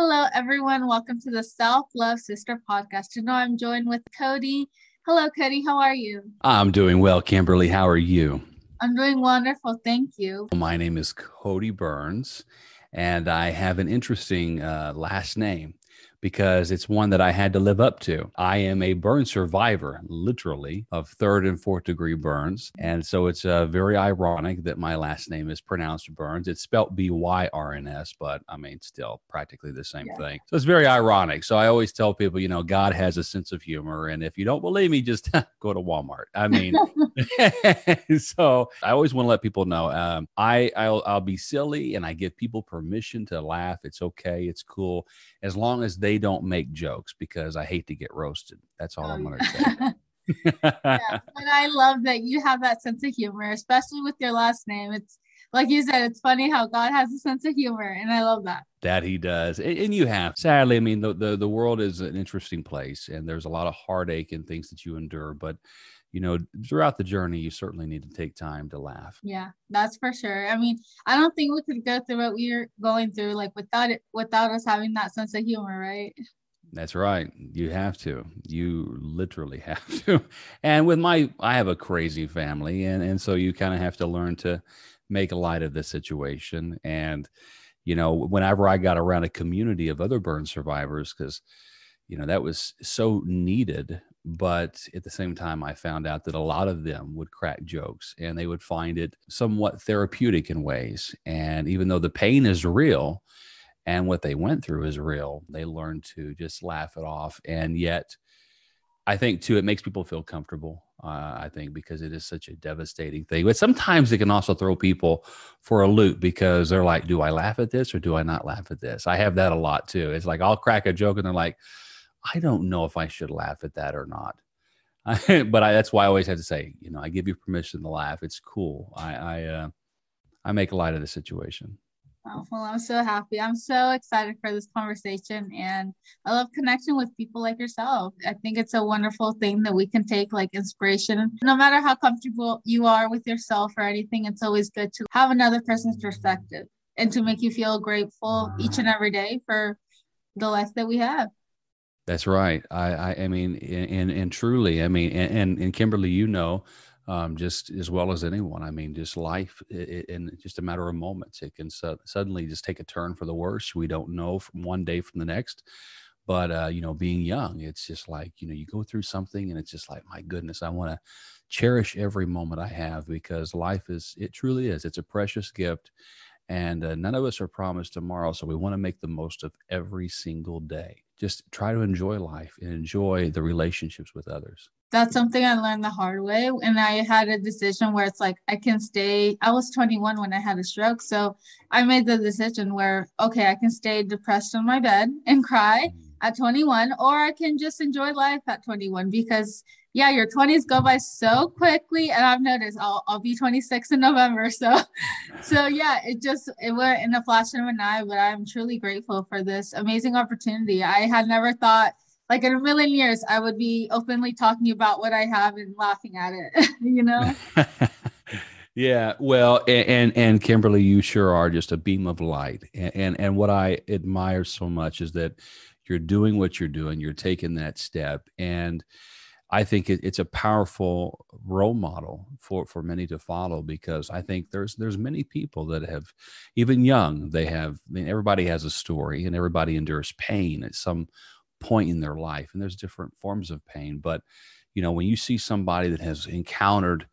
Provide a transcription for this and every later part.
Hello, everyone. Welcome to the Self Love Sister podcast. You know, I'm joined with Cody. Hello, Cody. How are you? I'm doing well, Kimberly. How are you? I'm doing wonderful. Thank you. My name is Cody Byrns, and I have an interesting uh, last name because it's one that I had to live up to. I am a burn survivor, literally, of third and fourth degree burns. And so it's uh, very ironic that my last name is pronounced Burns. It's spelled B Y R N S, but I mean, still practically the same yeah. thing. So it's very ironic. So I always tell people, you know, God has a sense of humor. And if you don't believe me, just go to Walmart. I mean, so I always want to let people know um, I, I'll, I'll be silly and I give people permission to laugh. It's okay. It's cool. As long as they they don't make jokes because I hate to get roasted. That's all oh, I'm going to say. yeah, but I love that you have that sense of humor, especially with your last name. It's like you said, it's funny how God has a sense of humor, and I love that. That He does, and you have. Sadly, I mean, the the, the world is an interesting place, and there's a lot of heartache and things that you endure, but you know, throughout the journey, you certainly need to take time to laugh. Yeah, that's for sure. I mean, I don't think we could go through what we are going through like without it, without us having that sense of humor, right? That's right. You have to. You literally have to. And with my, I have a crazy family, and and so you kind of have to learn to make light of the situation. And you know, whenever I got around a community of other burn survivors, because you know that was so needed but at the same time i found out that a lot of them would crack jokes and they would find it somewhat therapeutic in ways and even though the pain is real and what they went through is real they learned to just laugh it off and yet i think too it makes people feel comfortable uh, i think because it is such a devastating thing but sometimes it can also throw people for a loop because they're like do i laugh at this or do i not laugh at this? I have that a lot too. It's like i'll crack a joke and they're like I don't know if I should laugh at that or not. but I, that's why I always have to say, you know, I give you permission to laugh. It's cool. I I, uh, I make light of the situation. Oh, well, I'm so happy. I'm so excited for this conversation, and I love connection with people like yourself. I think it's a wonderful thing that we can take like inspiration. No matter how comfortable you are with yourself or anything, it's always good to have another person's perspective and to make you feel grateful each and every day for the life that we have. That's right. I, I, I mean, and, and truly, I mean, and, and Kimberly, you know, um, just as well as anyone. I mean, just life in just a matter of moments, it can su- suddenly just take a turn for the worse. We don't know from one day from the next. But, uh, you know, being young, it's just like, you know, you go through something and it's just like, my goodness, I want to cherish every moment I have because life is, it truly is. It's a precious gift. And uh, none of us are promised tomorrow. So we want to make the most of every single day just try to enjoy life and enjoy the relationships with others. That's something I learned the hard way. And I had a decision where it's like, I can stay. I was 21 when I had a stroke. So I made the decision where, okay, I can stay depressed on my bed and cry mm. at 21, or I can just enjoy life at 21 because yeah, your 20s go by so quickly. And I've noticed I'll, I'll be 26 in November. So, so yeah, it just, it went in a flash of an eye, but I'm truly grateful for this amazing opportunity. I had never thought like in a million years, I would be openly talking about what I have and laughing at it, you know? yeah. Well, and, and, Kimberly, you sure are just a beam of light. And, and, and what I admire so much is that you're doing what you're doing, you're taking that step. And, I think it, it's a powerful role model for, for many to follow because I think there's there's many people that have, even young, they have. I mean, everybody has a story and everybody endures pain at some point in their life, and there's different forms of pain. But you know, when you see somebody that has encountered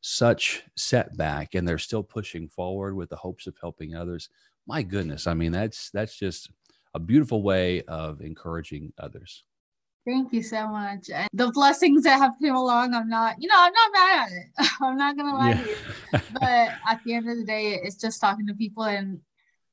such setback and they're still pushing forward with the hopes of helping others, my goodness, I mean, that's that's just a beautiful way of encouraging others. Thank you so much. And the blessings that have come along, I'm not, you know, I'm not mad at it. I'm not gonna lie yeah. to you. But at the end of the day, it's just talking to people and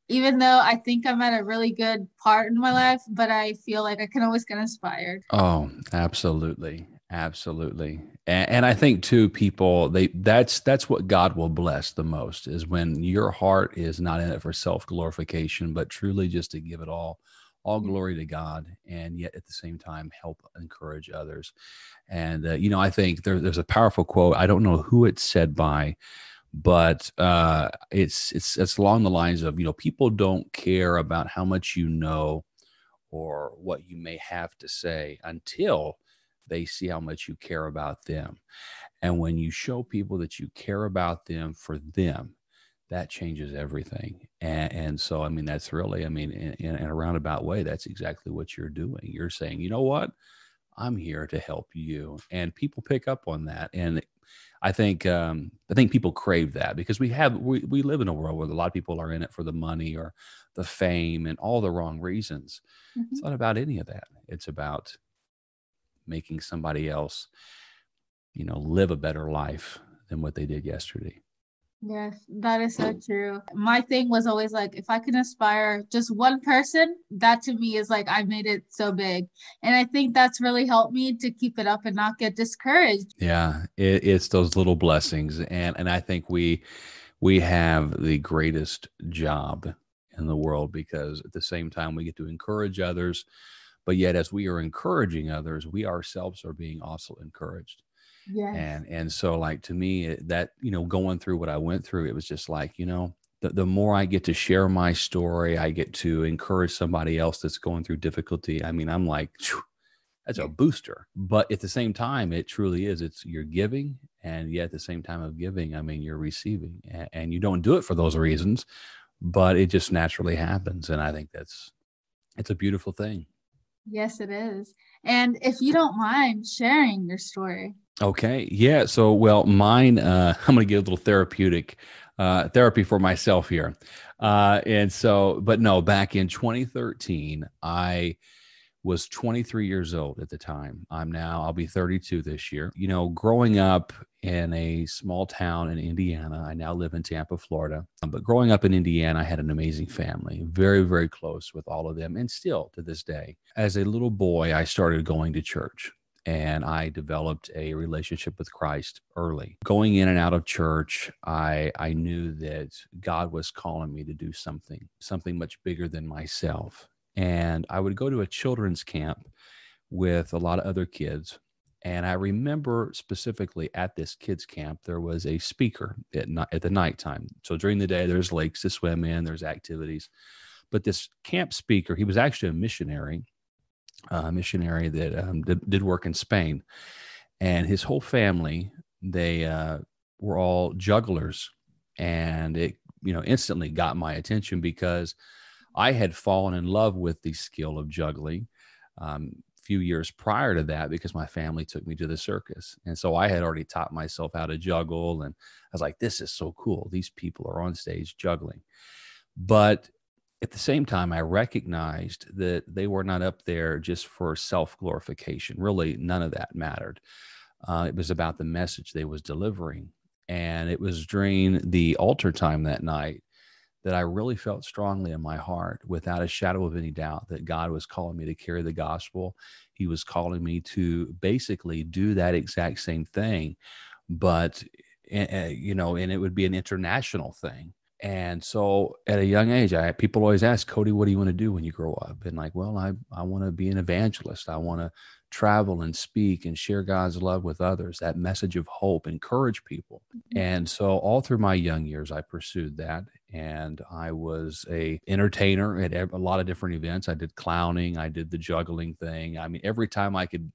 even though I think I'm at a really good part in my life, but I feel like I can always get inspired. Oh, absolutely. Absolutely. And, and I think too, people, they that's that's what God will bless the most is when your heart is not in it for self glorification, but truly just to give it all all glory to God, and yet at the same time help encourage others. And uh, you know, I think there, there's a powerful quote. I don't know who it's said by, but uh, it's it's it's along the lines of you know people don't care about how much you know or what you may have to say until they see how much you care about them. And when you show people that you care about them for them, that changes everything. And, and so, I mean, that's really, I mean, in, in, a roundabout way, that's exactly what you're doing. You're saying, you know what? I'm here to help you. And people pick up on that. And I think, um, I think people crave that because we have, we, we live in a world where a lot of people are in it for the money or the fame and all the wrong reasons. Mm-hmm. It's not about any of that. It's about making somebody else, you know, live a better life than what they did yesterday. Yes, that is so true. My thing was always like, if I can inspire just one person, that to me is like, I made it so big. And I think that's really helped me to keep it up and not get discouraged. Yeah, it, it's those little blessings. And, and I think we, we have the greatest job in the world because at the same time we get to encourage others but yet as we are encouraging others we ourselves are being also encouraged yes. and and so like to me that you know going through what i went through it was just like you know the, the more i get to share my story i get to encourage somebody else that's going through difficulty i mean i'm like that's a booster but at the same time it truly is it's you're giving and yet at the same time of giving i mean you're receiving and, and you don't do it for those reasons but it just naturally happens and i think that's it's a beautiful thing Yes, it is. And if you don't mind sharing your story. Okay. Yeah. So, well, mine, uh, I'm going to get a little therapeutic uh, therapy for myself here. Uh, and so, but no, back in 2013, I was 23 years old at the time. I'm now, I'll be 32 this year. You know, growing up in a small town in Indiana. I now live in Tampa, Florida. Um, but growing up in Indiana, I had an amazing family, very, very close with all of them, and still to this day. As a little boy, I started going to church and I developed a relationship with Christ early. Going in and out of church, I I knew that God was calling me to do something, something much bigger than myself. And I would go to a children's camp with a lot of other kids and I remember specifically at this kids camp, there was a speaker at, night, at the nighttime. So during the day, there's lakes to swim in, there's activities. But this camp speaker, he was actually a missionary, a missionary that um, did, did, work in Spain. And his whole family, they uh, were all jugglers. And it, you know, instantly got my attention because I had fallen in love with the skill of juggling. Um, few years prior to that because my family took me to the circus. And so I had already taught myself how to juggle. And I was like, this is so cool. These people are on stage juggling. But at the same time, I recognized that they were not up there just for self glorification. Really, none of that mattered. Uh, it was about the message they was delivering. And it was during the altar time that night that I really felt strongly in my heart, without a shadow of any doubt, that God was calling me to carry the gospel. He was calling me to basically do that exact same thing, but uh, you know, and it would be an international thing. And so at a young age, I people always ask Cody, what do you want to do when you grow up? And like, well, I, I want to be an evangelist. I want to travel and speak and share God's love with others, that message of hope, encourage people. Mm-hmm. And so all through my young years, I pursued that. And I was a entertainer at a lot of different events. I did clowning, I did the juggling thing. I mean, every time I could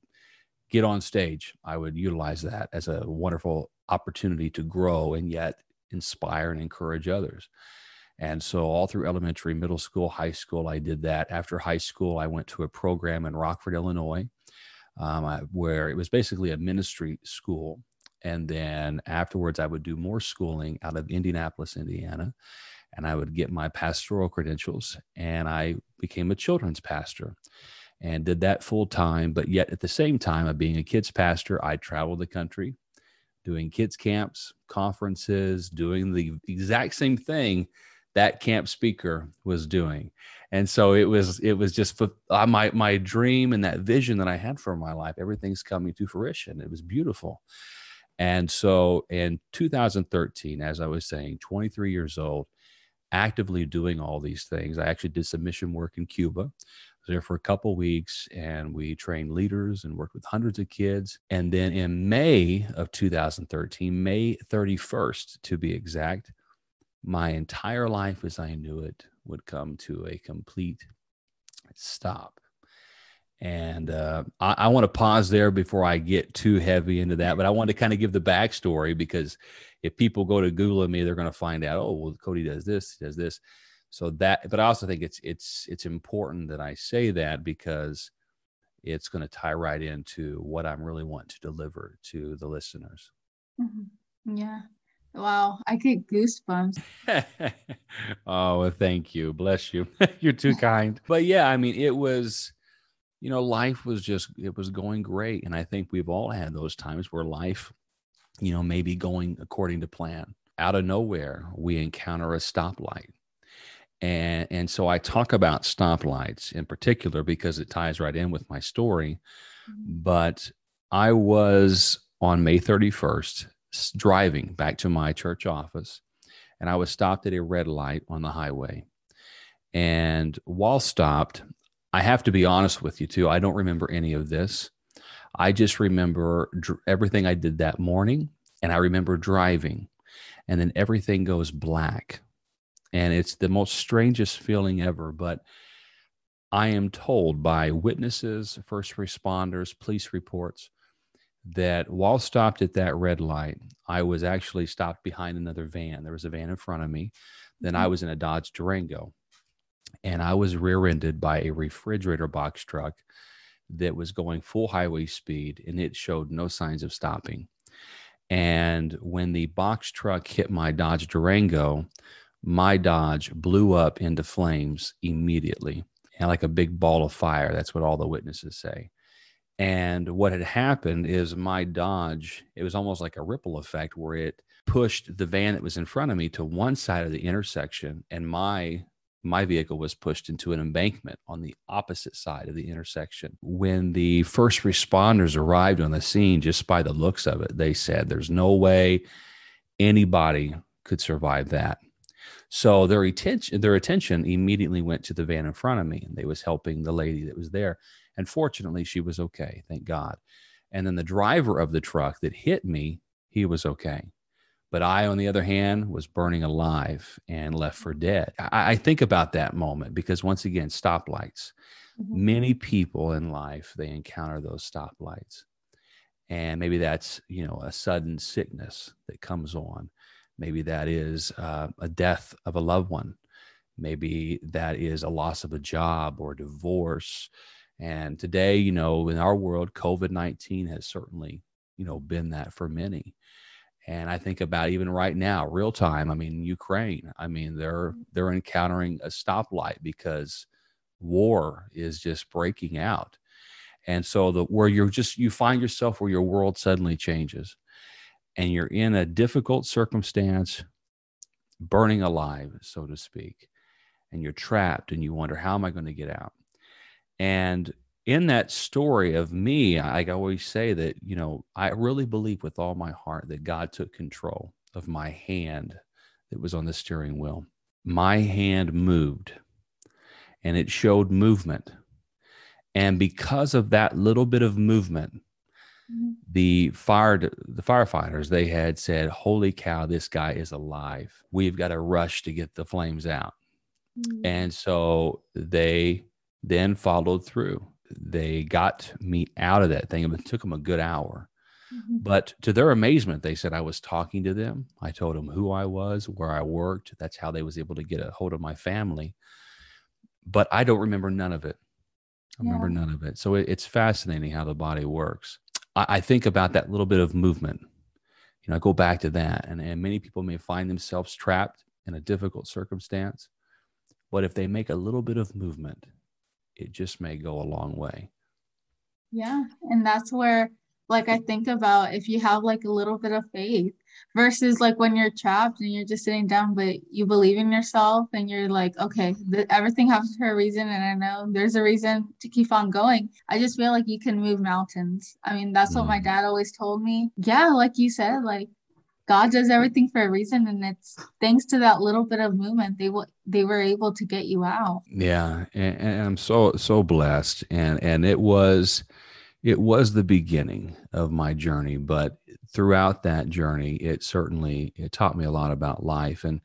get on stage, I would utilize that as a wonderful opportunity to grow and yet inspire and encourage others. And so, all through elementary, middle school, high school, I did that. After high school, I went to a program in Rockford, Illinois, um, I, where it was basically a ministry school. And then afterwards, I would do more schooling out of Indianapolis, Indiana, and I would get my pastoral credentials. And I became a children's pastor and did that full time. But yet, at the same time of being a kids pastor, I traveled the country doing kids camps, conferences, doing the exact same thing that camp speaker was doing and so it was it was just uh, my my dream and that vision that i had for my life everything's coming to fruition it was beautiful and so in 2013 as i was saying 23 years old actively doing all these things. I actually did some mission work in Cuba. There for a couple weeks and we trained leaders and worked with hundreds of kids. And then in May of 2013, May 31st to be exact, my entire life as I knew it would come to a complete stop. And uh, I, I want to pause there before I get too heavy into that, but I want to kind of give the backstory because if people go to Google me, they're going to find out, oh, well, Cody does this, does this. So that, but I also think it's it's it's important that I say that because it's going to tie right into what I'm really wanting to deliver to the listeners. Mm-hmm. Yeah. Wow, I get goosebumps. oh, well, thank you. Bless you. You're too kind. But yeah, I mean, it was, you know, life was just, it was going great. And I think we've all had those times where life, you know, maybe going according to plan. Out of nowhere, we encounter a stoplight. And, and so I talk about stoplights in particular because it ties right in with my story. Mm-hmm. But I was on May 31st, driving back to my church office, and I was stopped at a red light on the highway. And while stopped, I have to be honest with you too. I don't remember any of this. I just remember dr- everything I did that morning, and I remember driving, and then everything goes black. And it's the most strangest feeling ever. But I am told by witnesses, first responders, police reports that while stopped at that red light, I was actually stopped behind another van. There was a van in front of me. Then I mm-hmm. was in a Dodge Durango and I was rear ended by a refrigerator box truck that was going full highway speed and it showed no signs of stopping. And when the box truck hit my Dodge Durango, my Dodge blew up into flames immediately and like a big ball of fire. That's what all the witnesses say. And what had happened is my Dodge, it was almost like a ripple effect where it pushed the van that was in front of me to one side of the intersection and my my vehicle was pushed into an embankment on the opposite side of the intersection. When the first responders arrived on the scene, just by the looks of it, they said there's no way anybody could survive that. So their attention, their attention immediately went to the van in front of me, and they was helping the lady that was there. And fortunately, she was okay, thank God. And then the driver of the truck that hit me, he was okay. But I, on the other hand, was burning alive and left for dead. I, I think about that moment because, once again, stoplights. Mm-hmm. Many people in life, they encounter those stoplights. And maybe that's, you know, a sudden sickness that comes on. Maybe that is uh, a death of a loved one. Maybe that is a loss of a job or a divorce and today, you know, in our world, COVID 19 has certainly, you know, been that for many. And I think about even right now, real time. I mean, Ukraine. I mean, they're mm-hmm. they're encountering a stoplight because war is just breaking out. And so the where you're just you find yourself where your world suddenly changes, and you're in a difficult circumstance, burning alive, so to speak, and you're trapped, and you wonder how am I going to get out? And in that story of me, I always say that, you know, I really believe with all my heart that God took control of my hand that was on the steering wheel. My hand moved and it showed movement. And because of that little bit of movement, mm-hmm. the fire the firefighters they had said, "Holy cow, this guy is alive. We've got to rush to get the flames out." Mm-hmm. And so they then followed through. They got me out of that thing. It took them a good hour. Mm-hmm. But to their amazement, they said I was talking to them. I told them who I was, where I worked. That's how they was able to get a hold of my family. But I don't remember none of it. I remember none of it. So it, it's fascinating how the body works. I, I, think about that little bit of movement. You know, I go back to that, and, and many people may find themselves trapped in a difficult circumstance. But if they make a little bit of movement, it just may go a long way. Yeah. And that's where, like, I think about if you have like a little bit of faith versus like when you're trapped and you're just sitting down, but you believe in yourself and you're like, okay, th- everything happens for a reason. And I know there's a reason to keep on going. I just feel like you can move mountains. I mean, that's what my mm. dad always told me. Yeah. Like you said, like, God does everything for a reason, and it's thanks to that little bit of movement they will they were able to get you out. Yeah, and, and I'm so so blessed, and and it was it was the beginning of my journey, but throughout that journey, it certainly it taught me a lot about life, and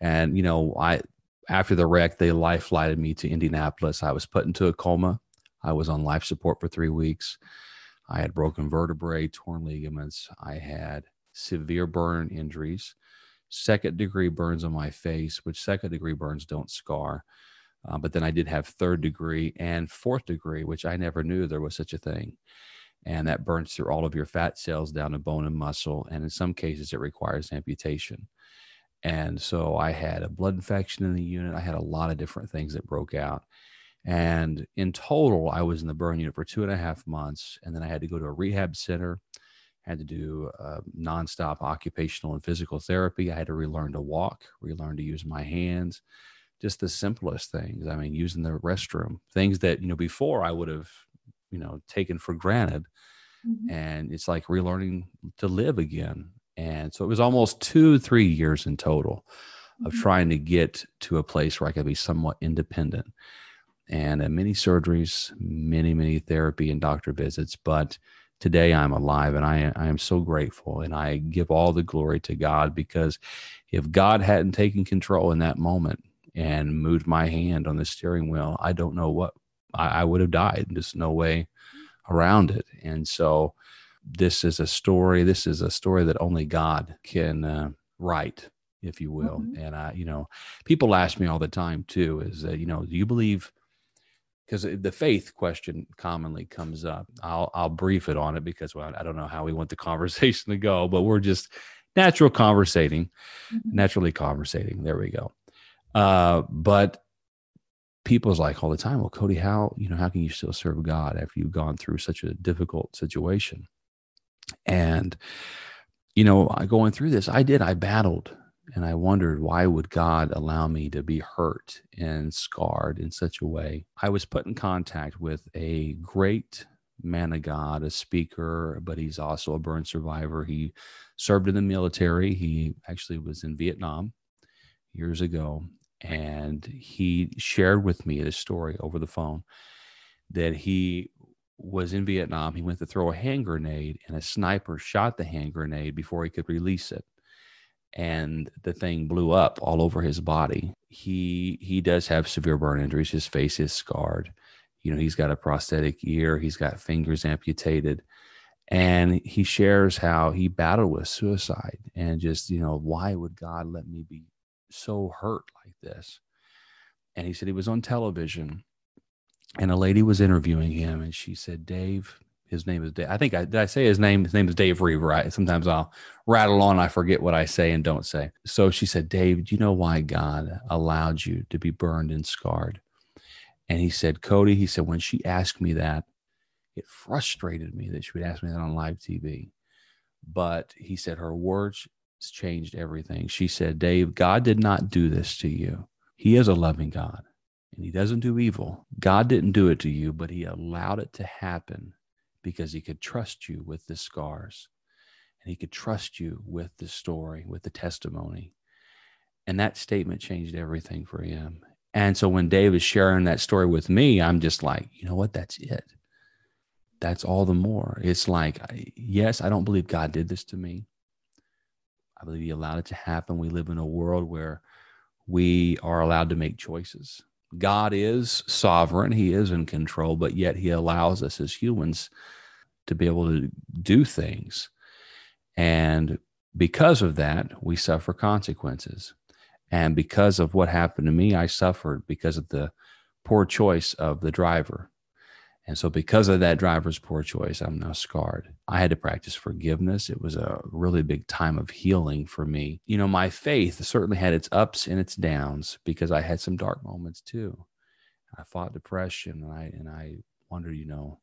and you know I after the wreck they life flighted me to Indianapolis. I was put into a coma. I was on life support for three weeks. I had broken vertebrae, torn ligaments. I had severe burn injuries, second degree burns on my face, which second degree burns don't scar. Uh, but then I did have third degree and fourth degree, which I never knew there was such a thing. And that burns through all of your fat cells down to bone and muscle. And in some cases, it requires amputation. And so I had a blood infection in the unit. I had a lot of different things that broke out. And in total, I was in the burn unit for two and a half months. And then I had to go to a rehab center had to do uh, nonstop occupational and physical therapy. I had to relearn to walk, relearn to use my hands, just the simplest things. I mean, using the restroom, things that, you know, before I would have, you know, taken for granted. Mm-hmm. And it's like relearning to live again. And so it was almost two, three years in total of mm-hmm. trying to get to a place where I could be somewhat independent. And uh, many surgeries, many, many therapy and doctor visits, but today I'm alive and I, I am so grateful and I give all the glory to God because if God hadn't taken control in that moment and moved my hand on the steering wheel, I don't know what I, I would have died. There's no way around it. And so this is a story. This is a story that only God can uh, write, if you will. Mm-hmm. And I, you know, people ask me all the time too, is that, you know, do you believe because the faith question commonly comes up. I'll I'll brief it on it because well, I don't know how we want the conversation to go, but we're just natural conversating, mm-hmm. naturally conversating. There we go. Uh, but people's like all the time, well, Cody, how you know how can you still serve God after you've gone through such a difficult situation? And you know, going through this, I did. I battled and I wondered why would God allow me to be hurt and scarred in such a way. I was put in contact with a great man of God, a speaker, but he's also a burn survivor. He served in the military. He actually was in Vietnam years ago, and he shared with me this story over the phone that he was in Vietnam. He went to throw a hand grenade, and a sniper shot the hand grenade before he could release it and the thing blew up all over his body. He he does have severe burn injuries. His face is scarred. You know, he's got a prosthetic ear. He's got fingers amputated, and he shares how he battled with suicide and just you know why would God let me be so hurt like this? And he said he was on television, and a lady was interviewing him, and she said, "Dave, his name is Dave. I think I did I say his name? His name is Dave Roever. Right? Sometimes I'll rattle on. I forget what I say and don't say. So she said, Dave, do you know why God allowed you to be burned and scarred? And he said, Cody, he said, when she asked me that, it frustrated me that she would ask me that on live TV. But he said her words changed everything. She said, Dave, God did not do this to you. He is a loving God and he doesn't do evil. God didn't do it to you, but he allowed it to happen because he could trust you with the scars and he could trust you with the story, with the testimony. And that statement changed everything for him. And so when Dave is sharing that story with me, I'm just like, you know what? That's it. That's all the more. It's like, yes, I don't believe God did this to me. I believe he allowed it to happen. We live in a world where we are allowed to make choices. God is sovereign, He is in control, but yet He allows us as humans to be able to do things. And because of that, we suffer consequences. And because of what happened to me, I suffered because of the poor choice of the driver. And so, because of that driver's poor choice, I'm now scarred. I had to practice forgiveness. It was a really big time of healing for me. You know, my faith certainly had its ups and its downs because I had some dark moments too. I fought depression and I and I wondered, you know,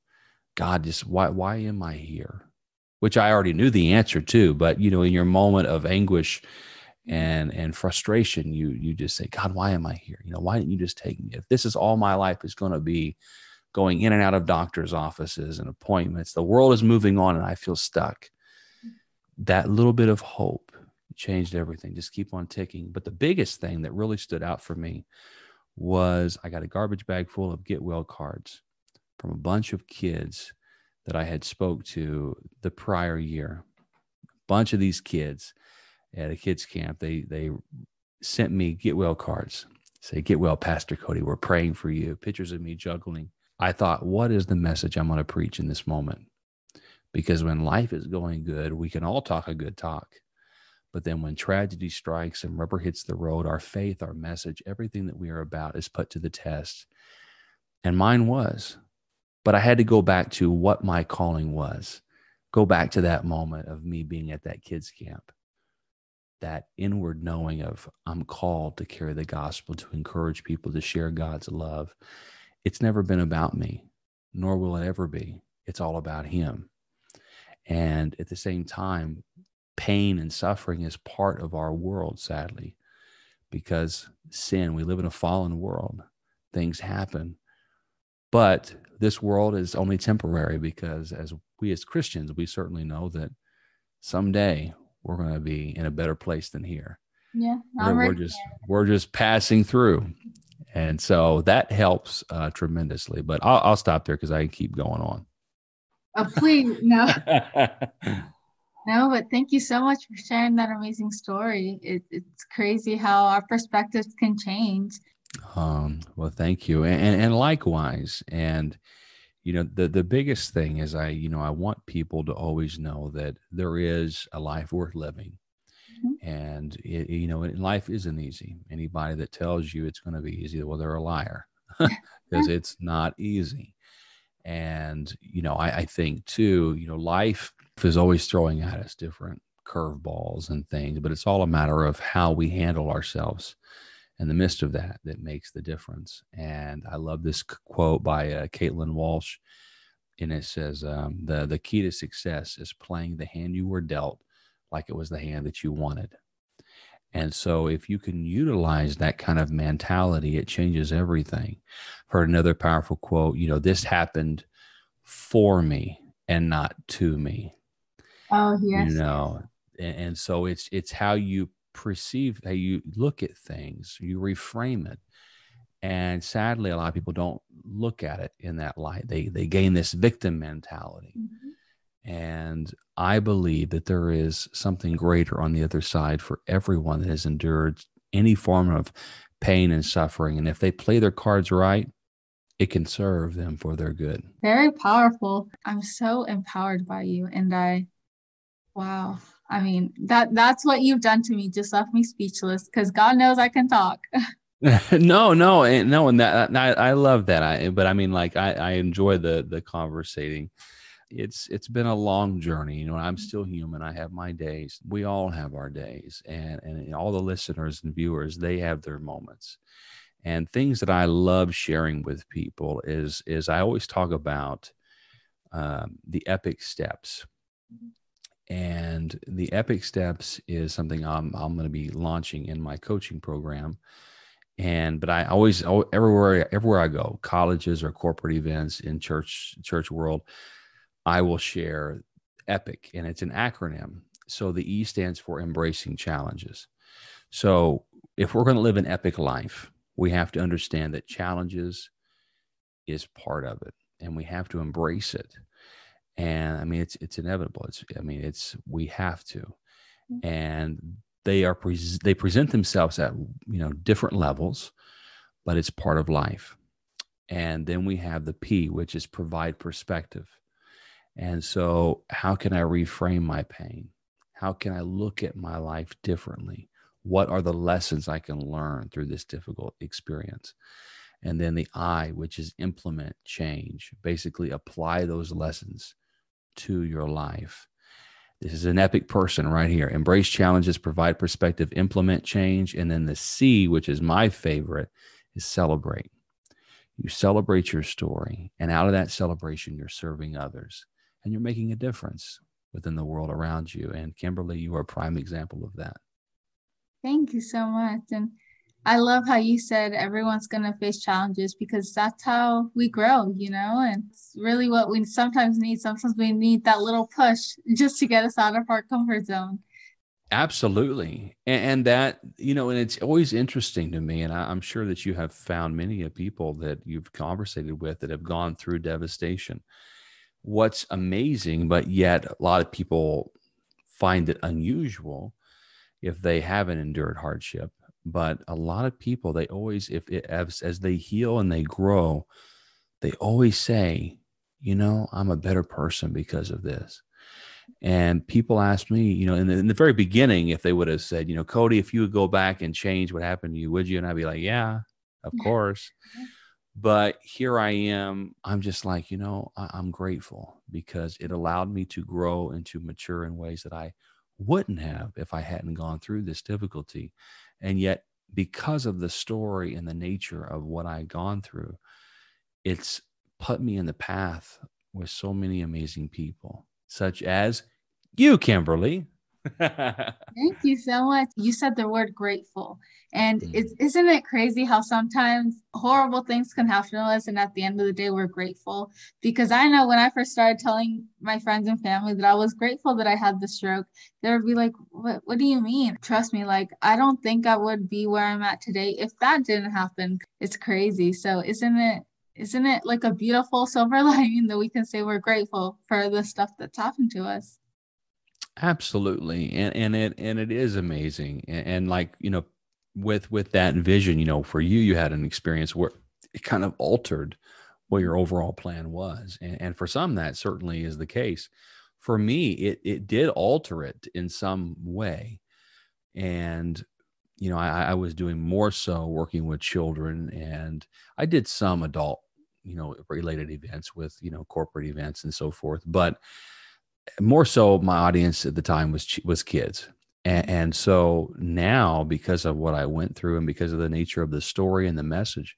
God, just why why am I here? Which I already knew the answer to, but you know, in your moment of anguish and and frustration, you you just say, God, why am I here? You know, why didn't you just take me? If this is all my life is going to be going in and out of doctors' offices and appointments. The world is moving on and I feel stuck. That little bit of hope changed everything. Just keep on ticking. But the biggest thing that really stood out for me was I got a garbage bag full of get well cards from a bunch of kids that I had spoke to the prior year. A bunch of these kids at a kids camp, they they sent me get well cards. Say, get well, Pastor Cody. We're praying for you. Pictures of me juggling. I thought, what is the message I'm going to preach in this moment? Because when life is going good, we can all talk a good talk. But then when tragedy strikes and rubber hits the road, our faith, our message, everything that we are about is put to the test. And mine was. But I had to go back to what my calling was, go back to that moment of me being at that kids' camp, that inward knowing of I'm called to carry the gospel, to encourage people, to share God's love. It's never been about me, nor will it ever be. It's all about Him. And at the same time, pain and suffering is part of our world, sadly, because sin, we live in a fallen world. Things happen. But this world is only temporary because as we as Christians, we certainly know that someday we're going to be in a better place than here. Yeah. We're, we're just we're just passing through. And so that helps uh, tremendously. But I'll, I'll stop there because I keep going on. Oh, please, no. no, but thank you so much for sharing that amazing story. It, it's crazy how our perspectives can change. Um, well, thank you. And, and, and likewise. And, you know, the, the biggest thing is I, you know, I want people to always know that there is a life worth living. Mm-hmm. And, it, you know, life isn't easy. Anybody that tells you it's going to be easy, well, they're a liar because it's not easy. And, you know, I, I think too, you know, life is always throwing at us different curveballs and things, but it's all a matter of how we handle ourselves in the midst of that that makes the difference. And I love this quote by uh, Caitlin Walsh, and it says, um, "the The key to success is playing the hand you were dealt like it was the hand that you wanted." And so, if you can utilize that kind of mentality, it changes everything. Heard another powerful quote. You know, this happened for me and not to me. Oh yes. You know, and, and so it's it's how you perceive, how you look at things, you reframe it. And sadly, a lot of people don't look at it in that light. They they gain this victim mentality. Mm-hmm and I believe that there is something greater on the other side for everyone that has endured any form of pain and suffering. And if they play their cards right, it can serve them for their good. Very powerful. I'm so empowered by you. And I, wow. I mean, that that's what you've done to me. Just left me speechless because God knows I can talk. no, no, and no, and that I, I love that. I, but I mean, like I, I enjoy the the conversating it's it's been a long journey you know i'm mm-hmm. still human i have my days we all have our days and and all the listeners and viewers they have their moments and things that i love sharing with people is is i always talk about um, the epic steps mm-hmm. and the epic steps is something i'm, I'm going to be launching in my coaching program and but i always everywhere everywhere i go colleges or corporate events in church church world I will share EPIC, and it's an acronym. So the E stands for embracing challenges. So if we're going to live an epic life, we have to understand that challenges is part of it, and we have to embrace it. And I mean, it's it's inevitable. It's I mean, it's we have to, mm-hmm. and they are pre- they present themselves at you know different levels, but it's part of life. And then we have the P, which is provide perspective. And so, how can I reframe my pain? How can I look at my life differently? What are the lessons I can learn through this difficult experience? And then the I, which is implement change, basically apply those lessons to your life. This is an epic person right here. Embrace challenges, provide perspective, implement change. And then the C, which is my favorite, is celebrate. You celebrate your story. And out of that celebration, you're serving others and you're making a difference within the world around you. And Kimberly, you are a prime example of that. Thank you so much. And I love how you said everyone's going to face challenges because that's how we grow, you know, and it's really what we sometimes need. Sometimes we need that little push just to get us out of our comfort zone. Absolutely. And, and, that, you know, and it's always interesting to me. And I, am sure that you have found many of people that you've conversated with that have gone through devastation. What's amazing, but yet a lot of people find it unusual if they haven't endured hardship. But a lot of people, they always, if it, as, as they heal and they grow, they always say, you know, I'm a better person because of this and people ask me, you know, in the, in the, very beginning, if they would have said, you know, Cody, if you would go back and change what happened to you, would you? And I'd be like, yeah, of course. But here I am. I'm just like, you know, I, I'm grateful because it allowed me to grow and to mature in ways that I wouldn't have if I hadn't gone through this difficulty. And yet, because of the story and the nature of what I'd gone through, it's put me in the path with so many amazing people such as you, Kimberly. Thank you so much. You said the word grateful. And mm. it's, isn't it crazy how sometimes horrible things can happen to us? And at the end of the day, we're grateful. Because I know when I first started telling my friends and family that I was grateful that I had the stroke, they would be like, what, what do you mean? Trust me, like, I don't think I would be where I'm at today if that didn't happen. It's crazy. So, isn't it isn't it like a beautiful silver lining that we can say we're grateful for the stuff that's happened to us absolutely and and it and it is amazing and, and like you know with with that vision you know for you you had an experience where it kind of altered what your overall plan was and, and for some that certainly is the case for me it it did alter it in some way and you know, I, I, was doing more so working with children and I did some adult, you know, related events with, you know, corporate events and so forth. But more so my audience at the time was, was kids. And, and so now, because of what I went through and because of the nature of the story and the message,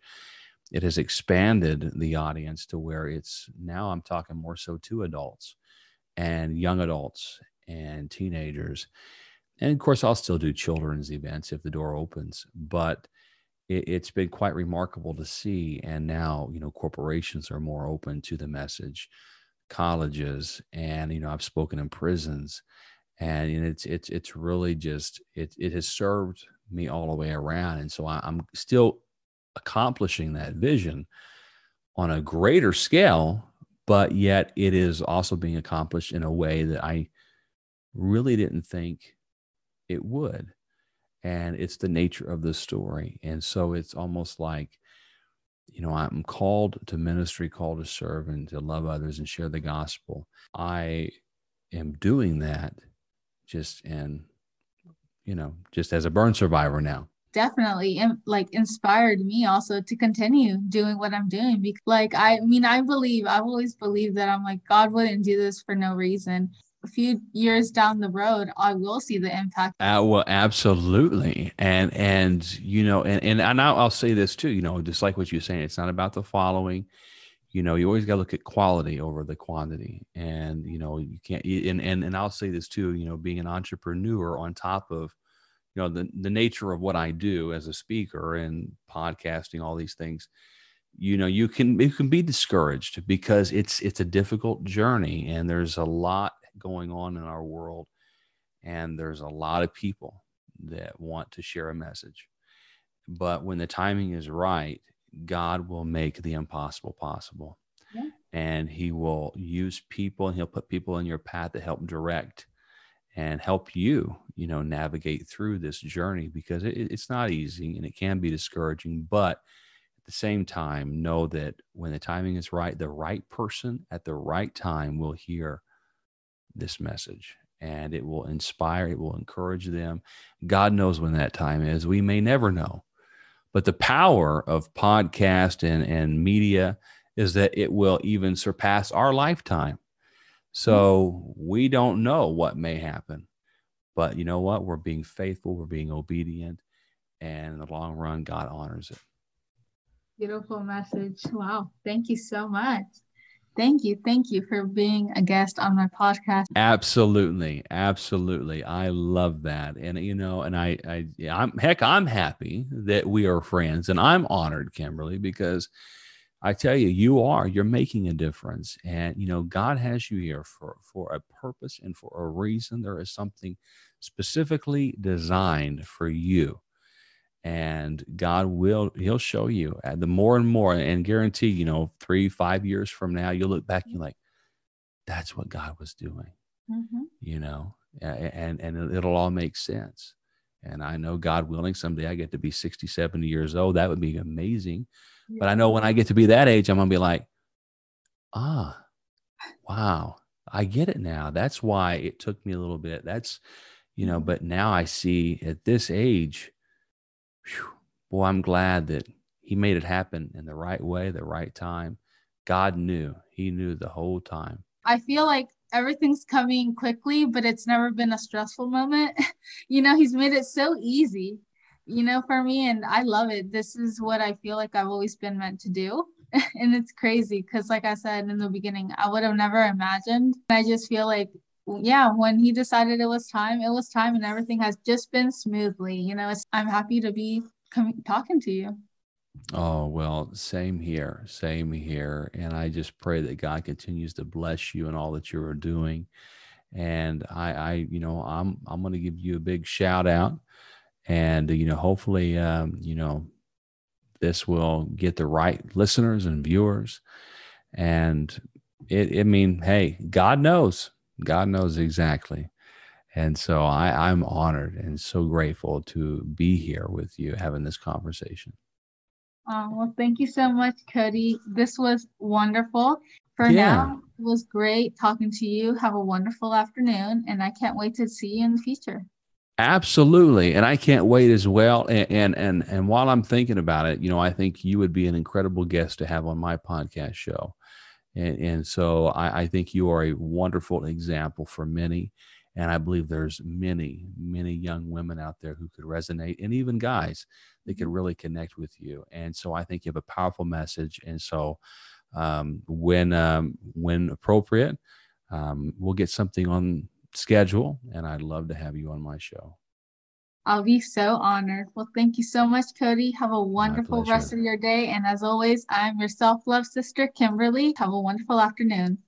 it has expanded the audience to where it's now I'm talking more so to adults and young adults and teenagers. And of course i'll still do children's events if the door opens but it, has been quite remarkable to see. And now you know corporations are more open to the message colleges and you know i've spoken in prisons and it's it's it's really just it it has served me all the way around and so I, i'm still accomplishing that vision on a greater scale but yet it is also being accomplished in a way that i really didn't think it would. And it's the nature of the story. And so it's almost like, you know, I'm called to ministry, called to serve and to love others and share the gospel. I am doing that just in, you know, just as a burn survivor now definitely like inspired me also to continue doing what I'm doing because like I mean I believe I've always believed that I'm like God wouldn't do this for no reason a few years down the road, I will see the impact. Uh, well, absolutely, and and you know, and and, and I'll, I'll say this too. You know, just like what you're saying, it's not about the following. You know, you always got to look at quality over the quantity, and you know, you can't. And and and I'll say this too. You know, being an entrepreneur on top of you know the the nature of what I do as a speaker and podcasting, all these things you know you can you can be discouraged because it's it's a difficult journey and there's a lot going on in our world. And there's a lot of people that want to share a message. But when the timing is right, God will make the impossible possible. Yeah. And he will use people and he'll put people in your path to help direct and help you, you know, navigate through this journey because it, it's not easy and it can be discouraging. But at the same time, know that when the timing is right, the right person at the right time will hear this message and it will inspire, it will encourage them. God knows when that time is. We may never know. But the power of podcast and, and media is that it will even surpass our lifetime. So we don't know what may happen. But you know what? We're being faithful, we're being obedient, and in the long run, God honors it. Beautiful message. Wow. Thank you so much. Thank you. Thank you for being a guest on my podcast. Absolutely. Absolutely. I love that. And you know, and I I I'm heck, I'm happy that we are friends and I'm honored, Kimberly, because I tell you, you are, you're making a difference. And, you know, God has you here for, for a purpose and for a reason. There is something specifically designed for you. And God will, He'll show you and the more and more and guarantee, you know, three, five years from now, you'll look back and you're like, that's what God was doing, mm-hmm. you know, and, and it'll all make sense. And I know God willing, someday I get to be 60, 70 years old. That would be amazing. Yeah. But I know when I get to be that age, I'm going to be like, ah, wow, I get it now. That's why it took me a little bit. That's, you know, mm-hmm. but now I see at this age, whew, boy, I'm glad that he made it happen in the right way, the right time. God knew, he knew the whole time. I feel like everything's coming quickly, but it's never been a stressful moment. you know, he's made it so easy, you know, for me, and I love it. This is what I feel like I've always been meant to do. and it's crazy because, like I said in the beginning, I would have never imagined. I just feel like, yeah, when he decided it was time, it was time, and everything has just been smoothly. You know, I'm happy to be coming talking to you. Oh, well, same here. Same here. And I just pray that God continues to bless you and all that you are doing. And I, I you know, I'm, I'm going to give you a big shout out. And, you know, hopefully, um, you know, this will get the right listeners and viewers. And it, I mean, hey, God knows. God knows exactly. And so I, I'm honored and so grateful to be here with you having this conversation. Oh, well, thank you so much, Cody. This was wonderful. For yeah. now, it was great talking to you. Have a wonderful afternoon, and I can't wait to see you in the future. Absolutely, and I can't wait as well. And and and, and while I'm thinking about it, you know, I think you would be an incredible guest to have on my podcast show. And, and so I, I think you are a wonderful example for many. And I believe there's many, many young women out there who could resonate, and even guys that could really connect with you. And so I think you have a powerful message. And so um, when um, when appropriate, um, we'll get something on schedule, and I'd love to have you on my show. I'll be so honored. Well, thank you so much, Cody. Have a wonderful rest of your day. And as always, I'm your self love sister, Kimberly. Have a wonderful afternoon.